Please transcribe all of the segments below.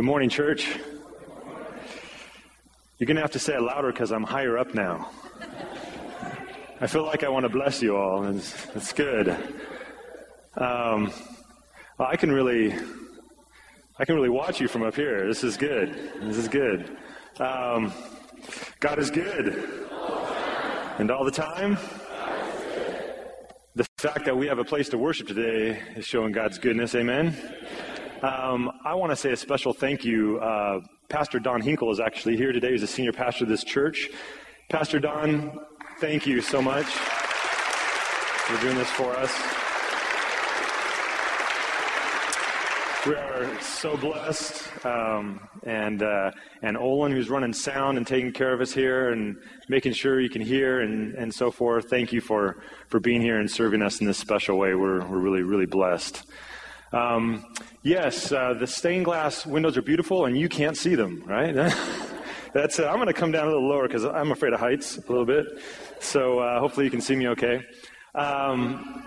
Good morning, church. You're going to have to say it louder because I'm higher up now. I feel like I want to bless you all. It's, it's good. Um, well, I can really, I can really watch you from up here. This is good. This is good. Um, God is good, and all the time. The fact that we have a place to worship today is showing God's goodness. Amen. Um, I want to say a special thank you. Uh, Pastor Don Hinkle is actually here today. He's a senior pastor of this church. Pastor Don, thank you so much for doing this for us. We are so blessed, um, and uh, and Olin, who's running sound and taking care of us here and making sure you can hear and, and so forth. Thank you for for being here and serving us in this special way. We're we're really really blessed. Um, yes, uh, the stained glass windows are beautiful, and you can't see them, right? That's. Uh, I'm going to come down a little lower because I'm afraid of heights a little bit. So uh, hopefully you can see me okay. Um,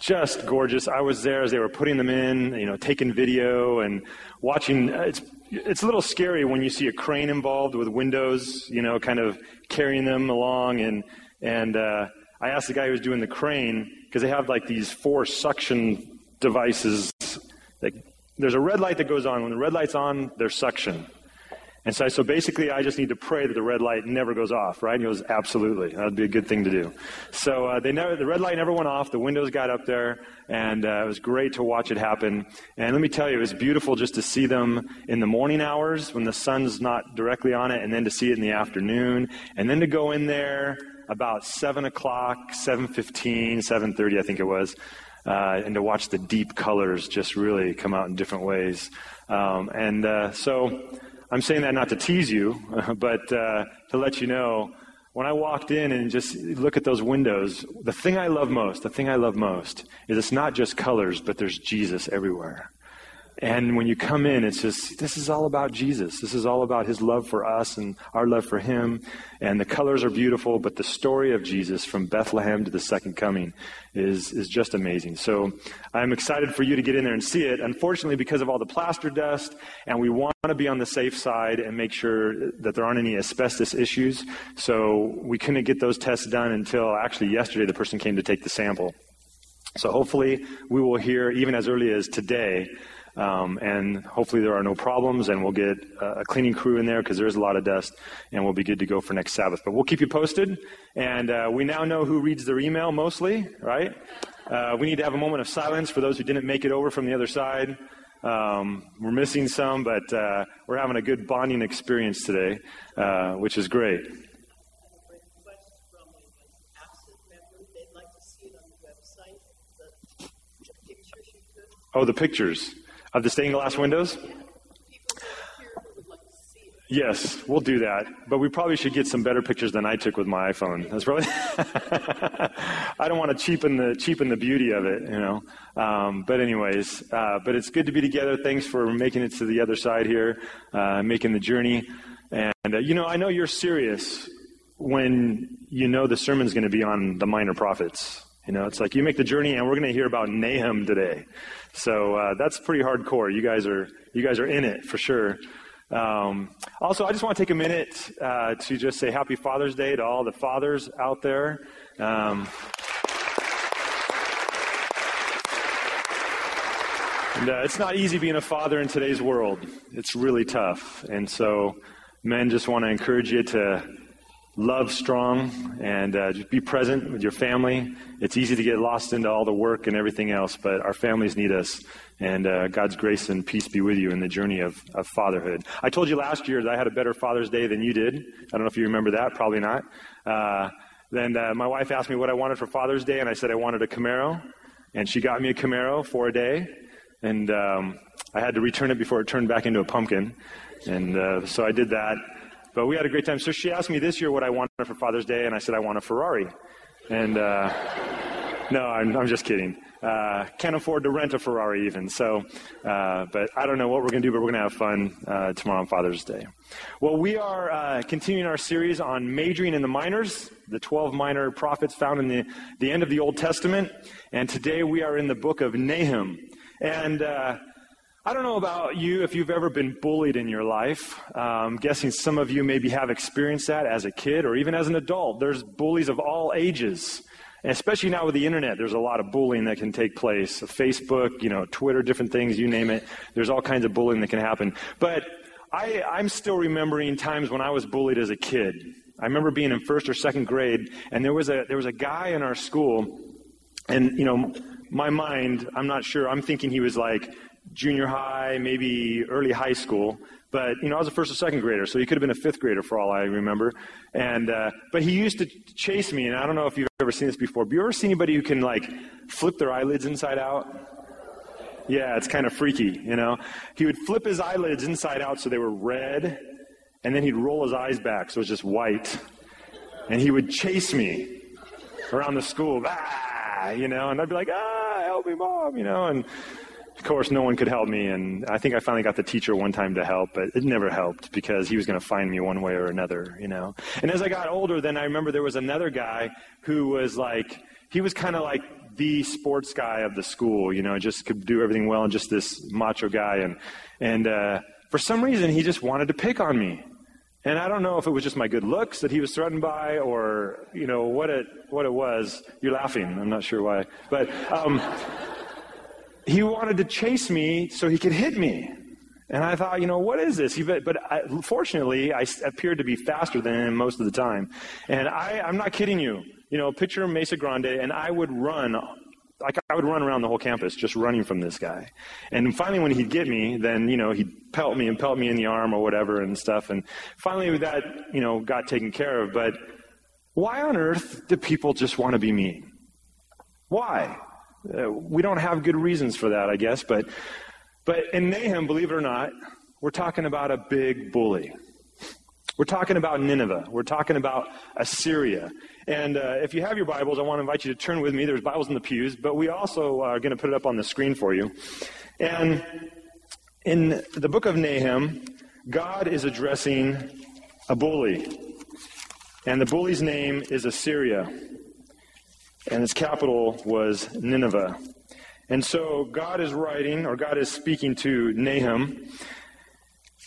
just gorgeous. I was there as they were putting them in, you know, taking video and watching. Uh, it's it's a little scary when you see a crane involved with windows, you know, kind of carrying them along. And and uh, I asked the guy who was doing the crane because they have like these four suction devices. That, there's a red light that goes on. When the red light's on, there's suction. And so, so basically, I just need to pray that the red light never goes off, right? And he goes, absolutely. That'd be a good thing to do. So uh, they never, the red light never went off. The windows got up there, and uh, it was great to watch it happen. And let me tell you, it was beautiful just to see them in the morning hours when the sun's not directly on it, and then to see it in the afternoon, and then to go in there about 7 o'clock, 7.15, 7.30, I think it was, uh, and to watch the deep colors just really come out in different ways. Um, and uh, so I'm saying that not to tease you, but uh, to let you know. When I walked in and just look at those windows, the thing I love most, the thing I love most, is it's not just colors, but there's Jesus everywhere. And when you come in, it's just, this is all about Jesus. This is all about his love for us and our love for him. And the colors are beautiful, but the story of Jesus from Bethlehem to the second coming is, is just amazing. So I'm excited for you to get in there and see it. Unfortunately, because of all the plaster dust, and we want to be on the safe side and make sure that there aren't any asbestos issues. So we couldn't get those tests done until actually yesterday the person came to take the sample. So hopefully we will hear even as early as today um, and hopefully there are no problems, and we'll get a cleaning crew in there because there is a lot of dust, and we'll be good to go for next Sabbath. But we'll keep you posted. And uh, we now know who reads their email mostly, right? Uh, we need to have a moment of silence for those who didn't make it over from the other side. Um, we're missing some, but uh, we're having a good bonding experience today, uh, which is great. Oh, the pictures. Of the stained glass windows? Yes, we'll do that. But we probably should get some better pictures than I took with my iPhone. That's probably. I don't want to cheapen the cheapen the beauty of it, you know. Um, but anyways, uh, but it's good to be together. Thanks for making it to the other side here, uh, making the journey. And uh, you know, I know you're serious when you know the sermon's going to be on the minor prophets. You know, it's like you make the journey, and we're going to hear about Nahum today. So uh, that's pretty hardcore. You guys are you guys are in it for sure. Um, also, I just want to take a minute uh, to just say Happy Father's Day to all the fathers out there. Um, and uh, it's not easy being a father in today's world. It's really tough, and so men just want to encourage you to love strong and uh, just be present with your family. It's easy to get lost into all the work and everything else, but our families need us. And uh, God's grace and peace be with you in the journey of, of fatherhood. I told you last year that I had a better Father's Day than you did. I don't know if you remember that. Probably not. Uh, then uh, my wife asked me what I wanted for Father's Day, and I said I wanted a Camaro. And she got me a Camaro for a day. And um, I had to return it before it turned back into a pumpkin. And uh, so I did that. But we had a great time. So she asked me this year what I wanted for Father's Day, and I said I want a Ferrari. And uh, no, I'm, I'm, just kidding. Uh, can't afford to rent a Ferrari even. So, uh, but I don't know what we're going to do, but we're going to have fun uh, tomorrow on Father's Day. Well, we are uh, continuing our series on majoring in the minors, the 12 minor prophets found in the, the end of the Old Testament. And today we are in the book of Nahum. And uh, I don't know about you if you've ever been bullied in your life. Um, guessing some of you maybe have experienced that as a kid or even as an adult. There's bullies of all ages. And especially now with the internet, there's a lot of bullying that can take place. Facebook, you know, Twitter, different things, you name it. There's all kinds of bullying that can happen. But I, I'm still remembering times when I was bullied as a kid. I remember being in first or second grade, and there was a there was a guy in our school, and you know, my mind, I'm not sure. I'm thinking he was like junior high, maybe early high school. But you know, I was a first or second grader, so he could have been a fifth grader for all I remember. And uh, but he used to chase me, and I don't know if you've ever seen this before. But you ever seen anybody who can like flip their eyelids inside out? Yeah, it's kind of freaky, you know. He would flip his eyelids inside out so they were red, and then he'd roll his eyes back so it was just white, and he would chase me around the school, ah, you know, and I'd be like, ah, help me, mom, you know, and of course, no one could help me, and I think I finally got the teacher one time to help, but it never helped because he was going to find me one way or another, you know. And as I got older, then I remember there was another guy who was like, he was kind of like the sports guy of the school, you know, just could do everything well, and just this macho guy, and and uh, for some reason he just wanted to pick on me. And I don't know if it was just my good looks that he was threatened by, or you know what it what it was. You're laughing. I'm not sure why, but um, he wanted to chase me so he could hit me. And I thought, you know, what is this? But I, fortunately, I appeared to be faster than him most of the time. And I, I'm not kidding you. You know, picture Mesa Grande, and I would run, like I would run around the whole campus just running from this guy. And finally, when he'd get me, then, you know, he'd pelt me and pelt me in the arm or whatever and stuff. And finally, that, you know, got taken care of. But why on earth do people just want to be mean? Why? Uh, we don't have good reasons for that, I guess, but, but in Nahum, believe it or not, we're talking about a big bully. We're talking about Nineveh. We're talking about Assyria. And uh, if you have your Bibles, I want to invite you to turn with me. There's Bibles in the pews, but we also are going to put it up on the screen for you. And in the book of Nahum, God is addressing a bully. And the bully's name is Assyria and its capital was Nineveh. And so God is writing, or God is speaking to Nahum,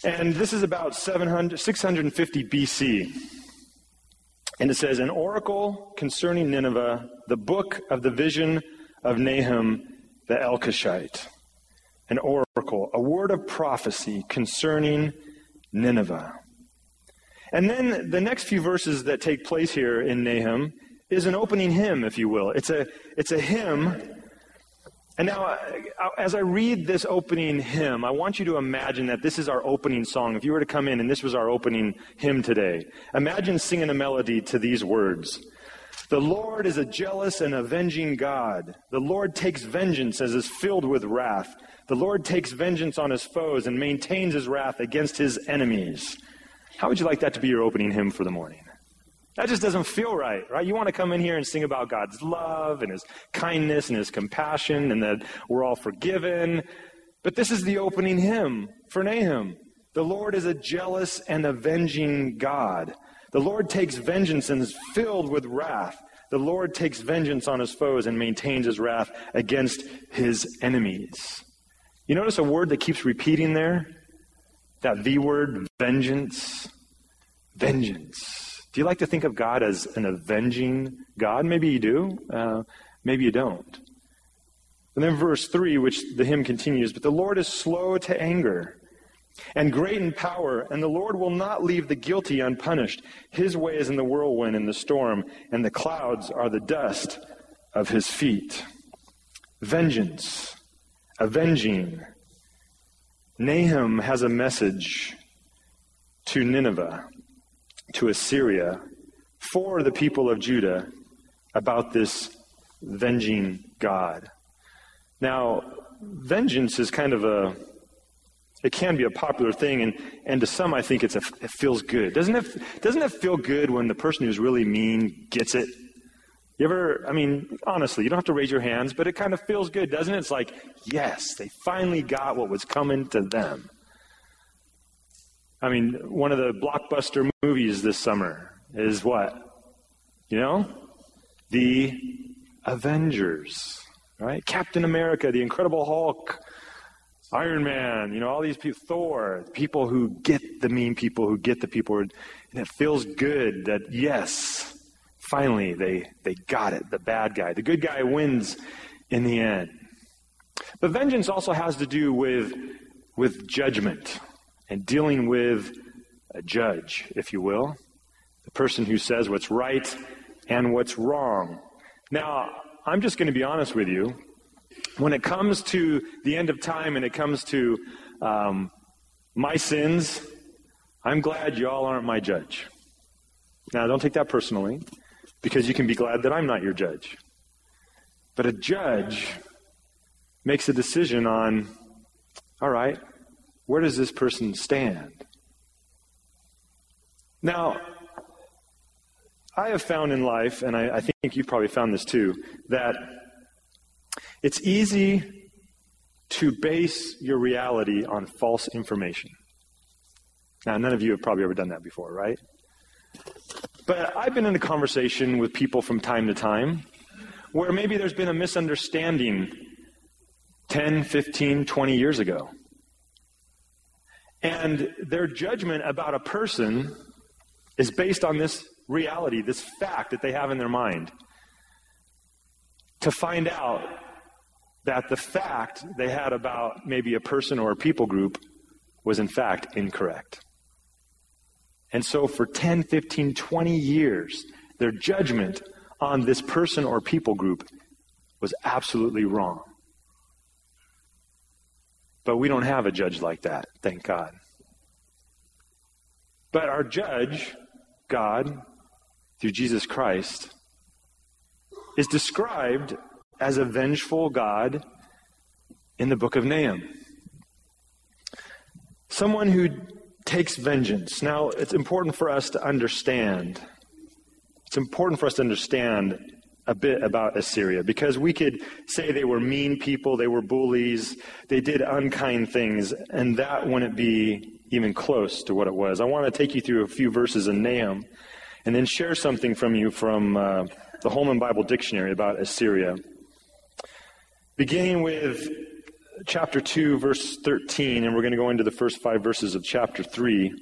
and this is about 700, 650 BC. And it says, An oracle concerning Nineveh, the book of the vision of Nahum the Elkoshite. An oracle, a word of prophecy concerning Nineveh. And then the next few verses that take place here in Nahum is an opening hymn, if you will. It's a, it's a hymn. And now, as I read this opening hymn, I want you to imagine that this is our opening song. If you were to come in and this was our opening hymn today, imagine singing a melody to these words. The Lord is a jealous and avenging God. The Lord takes vengeance as is filled with wrath. The Lord takes vengeance on his foes and maintains his wrath against his enemies. How would you like that to be your opening hymn for the morning? That just doesn't feel right, right? You want to come in here and sing about God's love and His kindness and His compassion and that we're all forgiven. But this is the opening hymn for Nahum. The Lord is a jealous and avenging God. The Lord takes vengeance and is filled with wrath. The Lord takes vengeance on his foes and maintains his wrath against his enemies. You notice a word that keeps repeating there? That V word, vengeance. Vengeance. Do you like to think of God as an avenging God? Maybe you do. Uh, maybe you don't. And then verse 3, which the hymn continues, but the Lord is slow to anger and great in power, and the Lord will not leave the guilty unpunished. His way is in the whirlwind and the storm, and the clouds are the dust of his feet. Vengeance, avenging. Nahum has a message to Nineveh to Assyria for the people of Judah about this venging God. Now, vengeance is kind of a it can be a popular thing and, and to some I think it's a, it feels good. Doesn't it doesn't it feel good when the person who's really mean gets it? You ever I mean, honestly, you don't have to raise your hands, but it kind of feels good, doesn't it? It's like, yes, they finally got what was coming to them. I mean, one of the blockbuster movies this summer is what? You know? The Avengers, right? Captain America, the Incredible Hulk, Iron Man, you know, all these people, Thor, people who get the mean people, who get the people, and it feels good that, yes, finally they, they got it, the bad guy. The good guy wins in the end. But vengeance also has to do with, with judgment and dealing with a judge, if you will, the person who says what's right and what's wrong. Now, I'm just going to be honest with you. When it comes to the end of time and it comes to um, my sins, I'm glad y'all aren't my judge. Now, don't take that personally, because you can be glad that I'm not your judge. But a judge makes a decision on, all right, where does this person stand? Now, I have found in life, and I, I think you've probably found this too, that it's easy to base your reality on false information. Now, none of you have probably ever done that before, right? But I've been in a conversation with people from time to time where maybe there's been a misunderstanding 10, 15, 20 years ago. And their judgment about a person is based on this reality, this fact that they have in their mind. To find out that the fact they had about maybe a person or a people group was in fact incorrect. And so for 10, 15, 20 years, their judgment on this person or people group was absolutely wrong. But we don't have a judge like that, thank God. But our judge, God, through Jesus Christ, is described as a vengeful God in the book of Nahum. Someone who takes vengeance. Now, it's important for us to understand. It's important for us to understand a bit about Assyria because we could say they were mean people, they were bullies, they did unkind things, and that wouldn't be even close to what it was. I want to take you through a few verses in Nahum and then share something from you from uh, the Holman Bible Dictionary about Assyria. Beginning with chapter 2, verse 13, and we're going to go into the first five verses of chapter 3.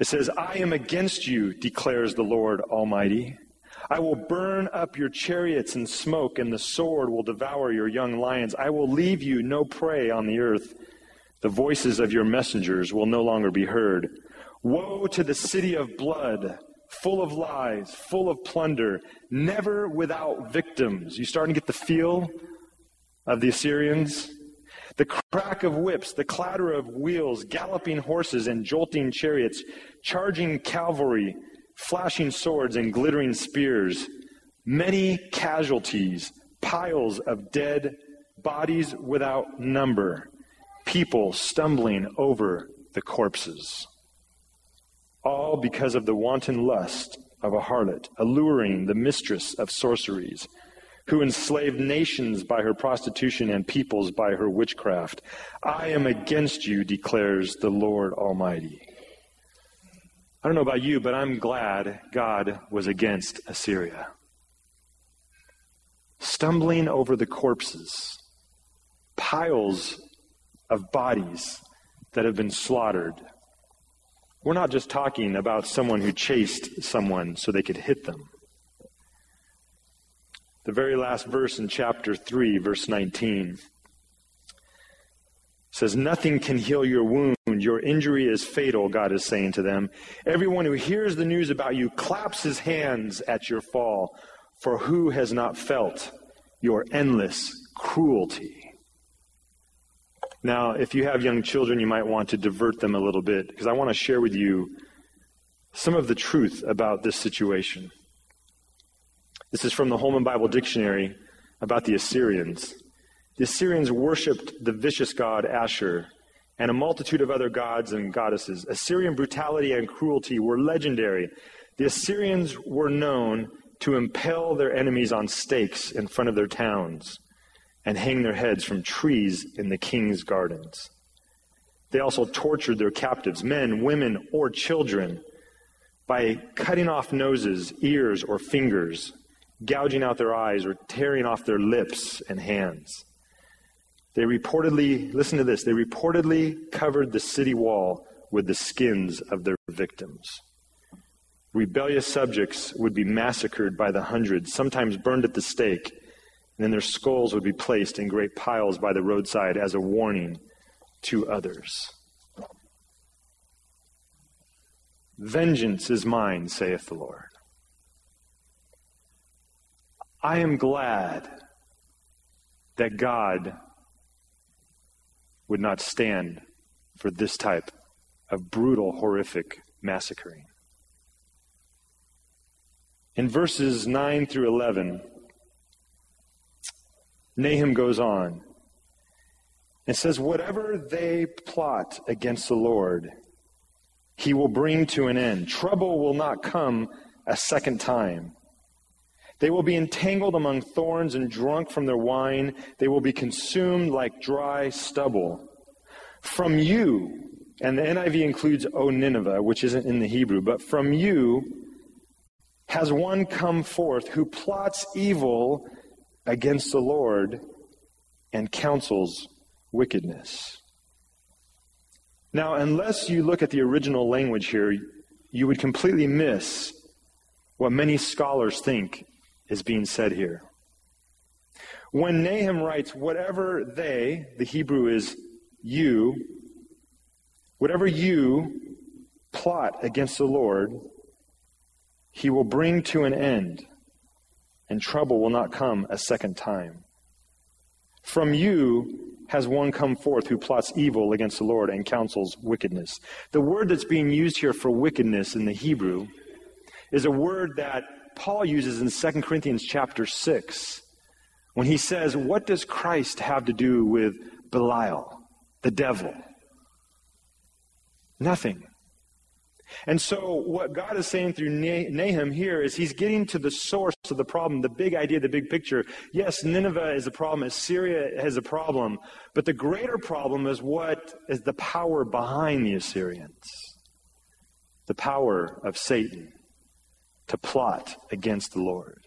It says, I am against you, declares the Lord Almighty. I will burn up your chariots in smoke, and the sword will devour your young lions. I will leave you no prey on the earth. The voices of your messengers will no longer be heard. Woe to the city of blood, full of lies, full of plunder, never without victims. You starting to get the feel of the Assyrians? The crack of whips, the clatter of wheels, galloping horses and jolting chariots, charging cavalry, flashing swords and glittering spears, many casualties, piles of dead bodies without number, people stumbling over the corpses. All because of the wanton lust of a harlot, alluring the mistress of sorceries who enslaved nations by her prostitution and peoples by her witchcraft. I am against you, declares the Lord Almighty. I don't know about you, but I'm glad God was against Assyria. Stumbling over the corpses, piles of bodies that have been slaughtered. We're not just talking about someone who chased someone so they could hit them. The very last verse in chapter 3, verse 19 says, Nothing can heal your wound. Your injury is fatal, God is saying to them. Everyone who hears the news about you claps his hands at your fall, for who has not felt your endless cruelty? Now, if you have young children, you might want to divert them a little bit, because I want to share with you some of the truth about this situation. This is from the Holman Bible Dictionary about the Assyrians. The Assyrians worshipped the vicious god Ashur and a multitude of other gods and goddesses. Assyrian brutality and cruelty were legendary. The Assyrians were known to impale their enemies on stakes in front of their towns and hang their heads from trees in the king's gardens. They also tortured their captives, men, women, or children, by cutting off noses, ears, or fingers gouging out their eyes or tearing off their lips and hands. They reportedly, listen to this, they reportedly covered the city wall with the skins of their victims. Rebellious subjects would be massacred by the hundreds, sometimes burned at the stake, and then their skulls would be placed in great piles by the roadside as a warning to others. Vengeance is mine, saith the Lord. I am glad that God would not stand for this type of brutal, horrific massacring. In verses 9 through 11, Nahum goes on and says, Whatever they plot against the Lord, he will bring to an end. Trouble will not come a second time. They will be entangled among thorns and drunk from their wine. They will be consumed like dry stubble. From you, and the NIV includes O Nineveh, which isn't in the Hebrew, but from you has one come forth who plots evil against the Lord and counsels wickedness. Now, unless you look at the original language here, you would completely miss what many scholars think is being said here. When Nahum writes, whatever they, the Hebrew is you, whatever you plot against the Lord, he will bring to an end, and trouble will not come a second time. From you has one come forth who plots evil against the Lord and counsels wickedness. The word that's being used here for wickedness in the Hebrew is a word that Paul uses in 2 Corinthians chapter 6 when he says, What does Christ have to do with Belial, the devil? Nothing. And so, what God is saying through Nahum here is he's getting to the source of the problem, the big idea, the big picture. Yes, Nineveh is a problem, Assyria has a problem, but the greater problem is what is the power behind the Assyrians the power of Satan to plot against the Lord,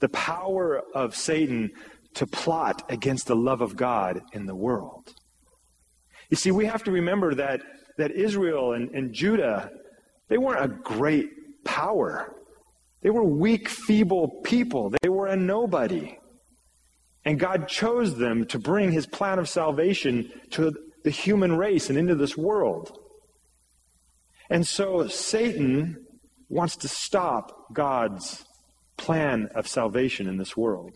the power of Satan to plot against the love of God in the world. You see, we have to remember that that Israel and, and Judah, they weren't a great power. They were weak, feeble people. They were a nobody. And God chose them to bring his plan of salvation to the human race and into this world. And so Satan wants to stop God's plan of salvation in this world.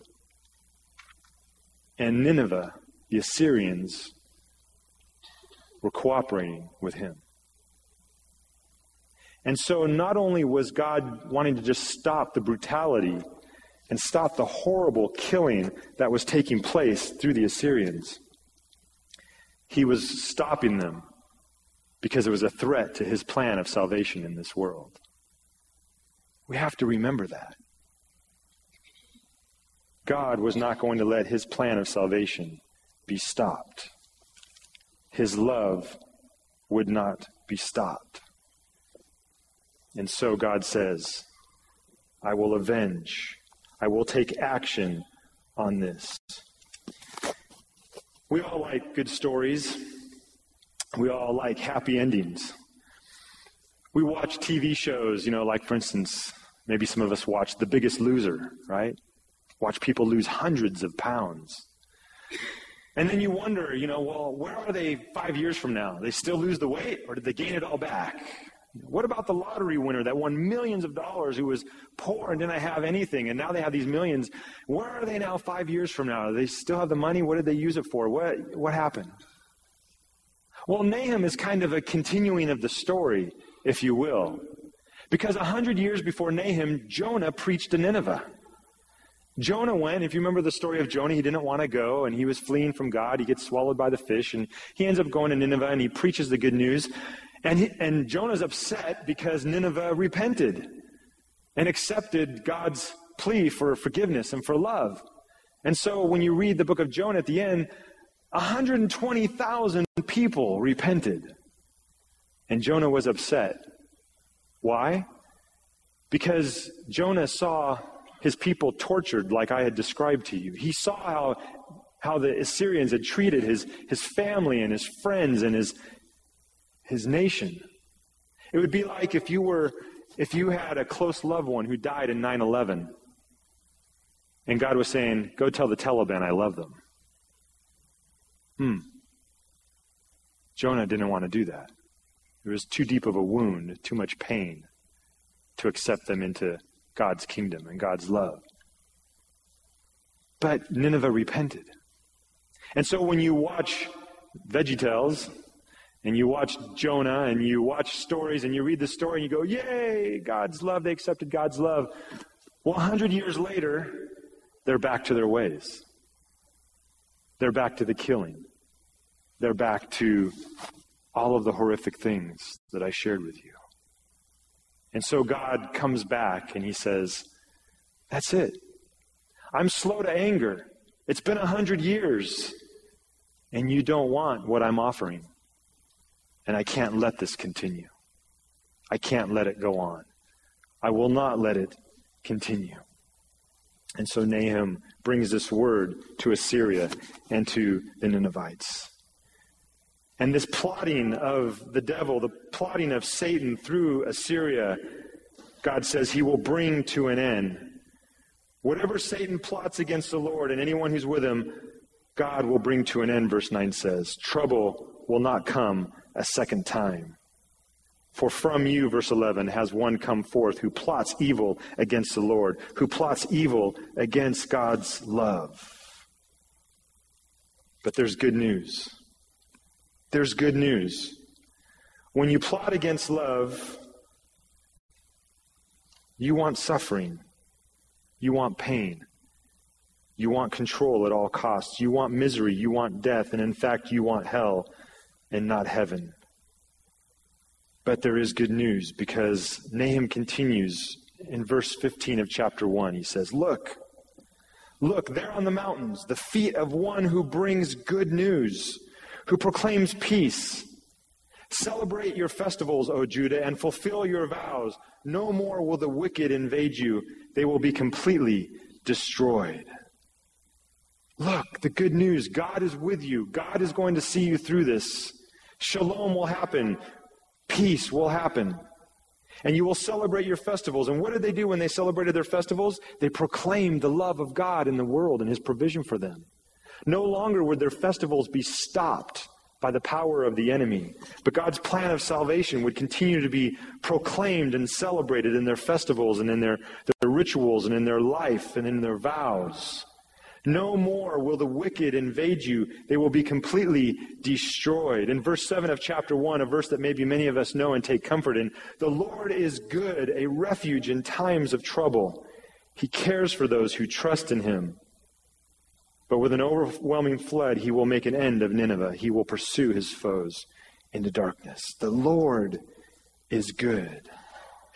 And Nineveh, the Assyrians, were cooperating with him. And so not only was God wanting to just stop the brutality and stop the horrible killing that was taking place through the Assyrians, he was stopping them because it was a threat to his plan of salvation in this world. We have to remember that. God was not going to let his plan of salvation be stopped his love would not be stopped. And so God says, I will avenge, I will take action on this. We all like good stories. We all like happy endings. We watch TV shows, you know, like for instance, maybe some of us watch The Biggest Loser, right? Watch people lose hundreds of pounds. And then you wonder, you know, well, where are they five years from now? They still lose the weight or did they gain it all back? What about the lottery winner that won millions of dollars who was poor and didn't have anything and now they have these millions? Where are they now five years from now? Do they still have the money? What did they use it for? What, what happened? Well, Nahum is kind of a continuing of the story, if you will. Because a hundred years before Nahum, Jonah preached to Nineveh. Jonah went, if you remember the story of Jonah, he didn't want to go and he was fleeing from God. He gets swallowed by the fish and he ends up going to Nineveh and he preaches the good news. And, he, and Jonah's upset because Nineveh repented and accepted God's plea for forgiveness and for love. And so when you read the book of Jonah at the end, 120,000 people repented. And Jonah was upset. Why? Because Jonah saw his people tortured like I had described to you. He saw how, how the Assyrians had treated his, his family and his friends and his, his nation. It would be like if you were if you had a close loved one who died in 9/11 and God was saying, "Go tell the Taliban I love them." Hmm. Jonah didn't want to do that. It was too deep of a wound, too much pain to accept them into God's kingdom and God's love. But Nineveh repented. And so when you watch VeggieTales and you watch Jonah and you watch stories and you read the story and you go, Yay, God's love, they accepted God's love. Well, 100 years later, they're back to their ways. They're back to the killing. They're back to all of the horrific things that I shared with you. And so God comes back and he says, That's it. I'm slow to anger. It's been a hundred years, and you don't want what I'm offering. And I can't let this continue. I can't let it go on. I will not let it continue. And so Nahum brings this word to Assyria and to the Ninevites. And this plotting of the devil, the plotting of Satan through Assyria, God says he will bring to an end. Whatever Satan plots against the Lord and anyone who's with him, God will bring to an end, verse 9 says. Trouble will not come a second time. For from you, verse 11, has one come forth who plots evil against the Lord, who plots evil against God's love. But there's good news. There's good news. When you plot against love, you want suffering. You want pain. You want control at all costs. You want misery. You want death. And in fact, you want hell and not heaven. But there is good news because Nahum continues in verse 15 of chapter 1. He says, Look, look, there on the mountains, the feet of one who brings good news, who proclaims peace. Celebrate your festivals, O Judah, and fulfill your vows. No more will the wicked invade you, they will be completely destroyed. Look, the good news God is with you. God is going to see you through this. Shalom will happen, peace will happen. And you will celebrate your festivals. And what did they do when they celebrated their festivals? They proclaimed the love of God in the world and his provision for them. No longer would their festivals be stopped by the power of the enemy, but God's plan of salvation would continue to be proclaimed and celebrated in their festivals and in their, their rituals and in their life and in their vows. No more will the wicked invade you. They will be completely destroyed. In verse 7 of chapter 1, a verse that maybe many of us know and take comfort in, the Lord is good, a refuge in times of trouble. He cares for those who trust in him. But with an overwhelming flood, he will make an end of Nineveh. He will pursue his foes into darkness. The Lord is good,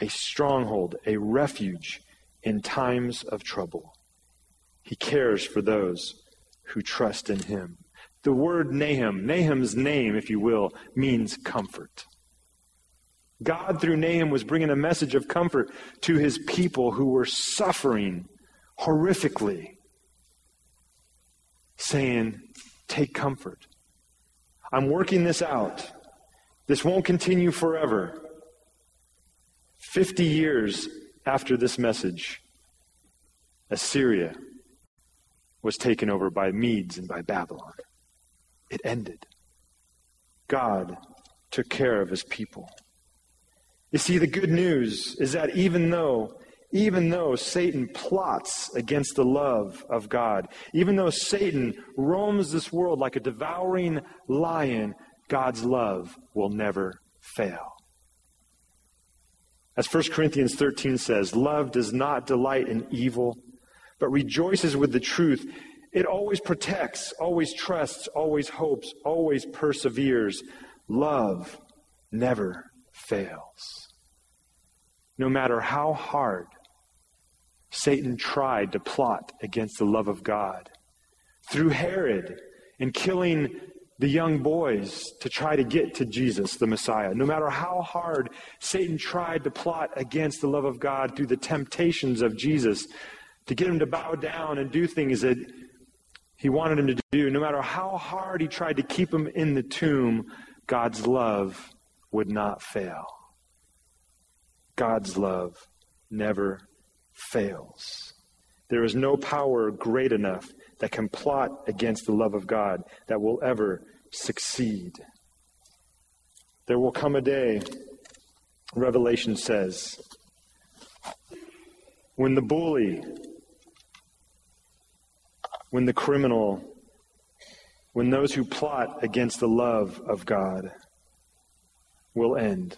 a stronghold, a refuge in times of trouble. He cares for those who trust in him. The word Nahum, Nahum's name, if you will, means comfort. God, through Nahum, was bringing a message of comfort to his people who were suffering horrifically, saying, Take comfort. I'm working this out. This won't continue forever. 50 years after this message, Assyria was taken over by Medes and by Babylon. It ended. God took care of his people. You see, the good news is that even though even though Satan plots against the love of God, even though Satan roams this world like a devouring lion, God's love will never fail. As 1 Corinthians 13 says, love does not delight in evil, but rejoices with the truth. It always protects, always trusts, always hopes, always perseveres. Love never fails. No matter how hard Satan tried to plot against the love of God, through Herod and killing the young boys to try to get to Jesus, the Messiah. No matter how hard Satan tried to plot against the love of God through the temptations of Jesus, to get him to bow down and do things that he wanted him to do, no matter how hard he tried to keep him in the tomb, God's love would not fail. God's love never fails. There is no power great enough that can plot against the love of God that will ever succeed. There will come a day, Revelation says, when the bully, when the criminal, when those who plot against the love of God will end.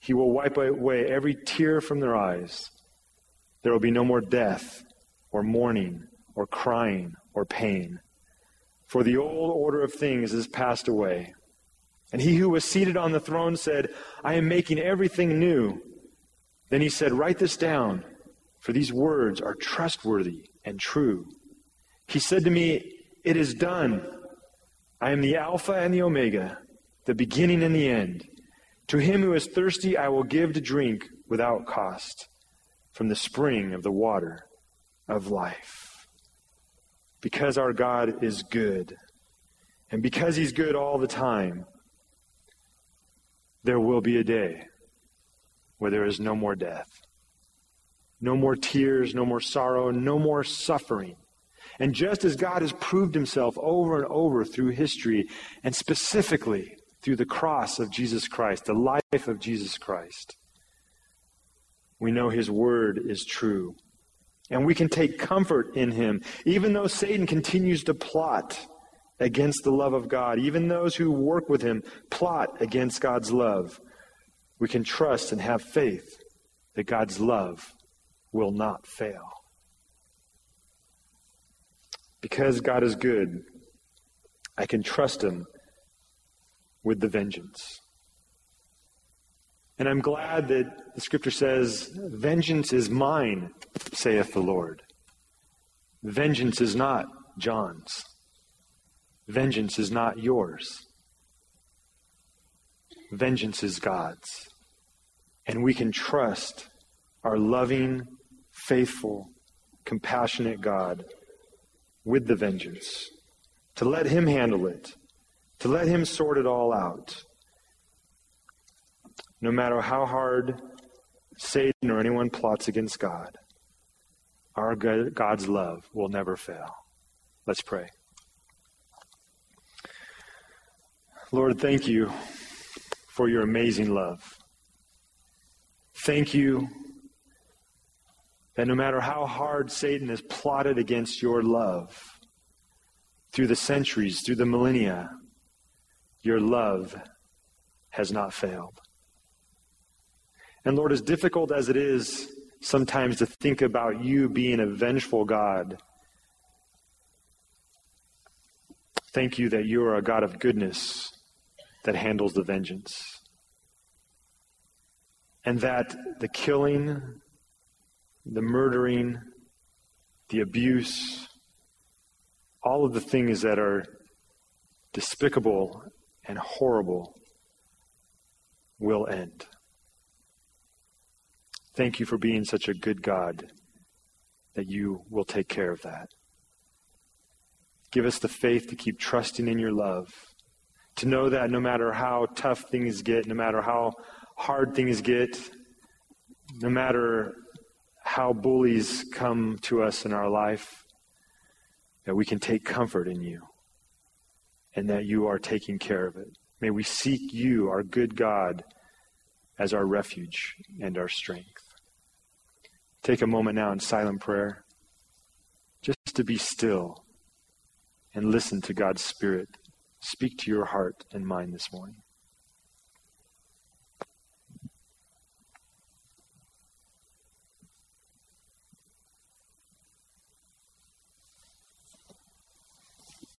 He will wipe away every tear from their eyes. There will be no more death, or mourning, or crying, or pain. For the old order of things is passed away. And he who was seated on the throne said, I am making everything new. Then he said, Write this down, for these words are trustworthy and true. He said to me, It is done. I am the Alpha and the Omega, the beginning and the end. To him who is thirsty, I will give to drink without cost from the spring of the water of life. Because our God is good, and because he's good all the time, there will be a day where there is no more death, no more tears, no more sorrow, no more suffering. And just as God has proved himself over and over through history, and specifically through the cross of Jesus Christ, the life of Jesus Christ, we know his word is true. And we can take comfort in him, even though Satan continues to plot against the love of God, even those who work with him plot against God's love we can trust and have faith that God's love will not fail. Because God is good, I can trust Him with the vengeance. And I'm glad that the scripture says, Vengeance is mine, saith the Lord. Vengeance is not John's. Vengeance is not yours. Vengeance is God's. And we can trust our loving, faithful, compassionate God with the vengeance, to let Him handle it, to let Him sort it all out. No matter how hard Satan or anyone plots against God, our God's love will never fail. Let's pray. Lord, thank you for your amazing love. Thank you that no matter how hard Satan has plotted against your love, through the centuries, through the millennia, your love has not failed. And Lord, as difficult as it is sometimes to think about you being a vengeful God, thank you that you are a God of goodness that handles the vengeance. And that the killing, the murdering, the abuse, all of the things that are despicable and horrible will end. Thank you for being such a good God that you will take care of that. Give us the faith to keep trusting in your love to know that no matter how tough things get, no matter how hard things get, no matter how bullies come to us in our life, that we can take comfort in you and that you are taking care of it. May we seek you, our good God, as our refuge and our strength. Take a moment now in silent prayer just to be still and listen to God's Spirit speak to your heart and mind this morning.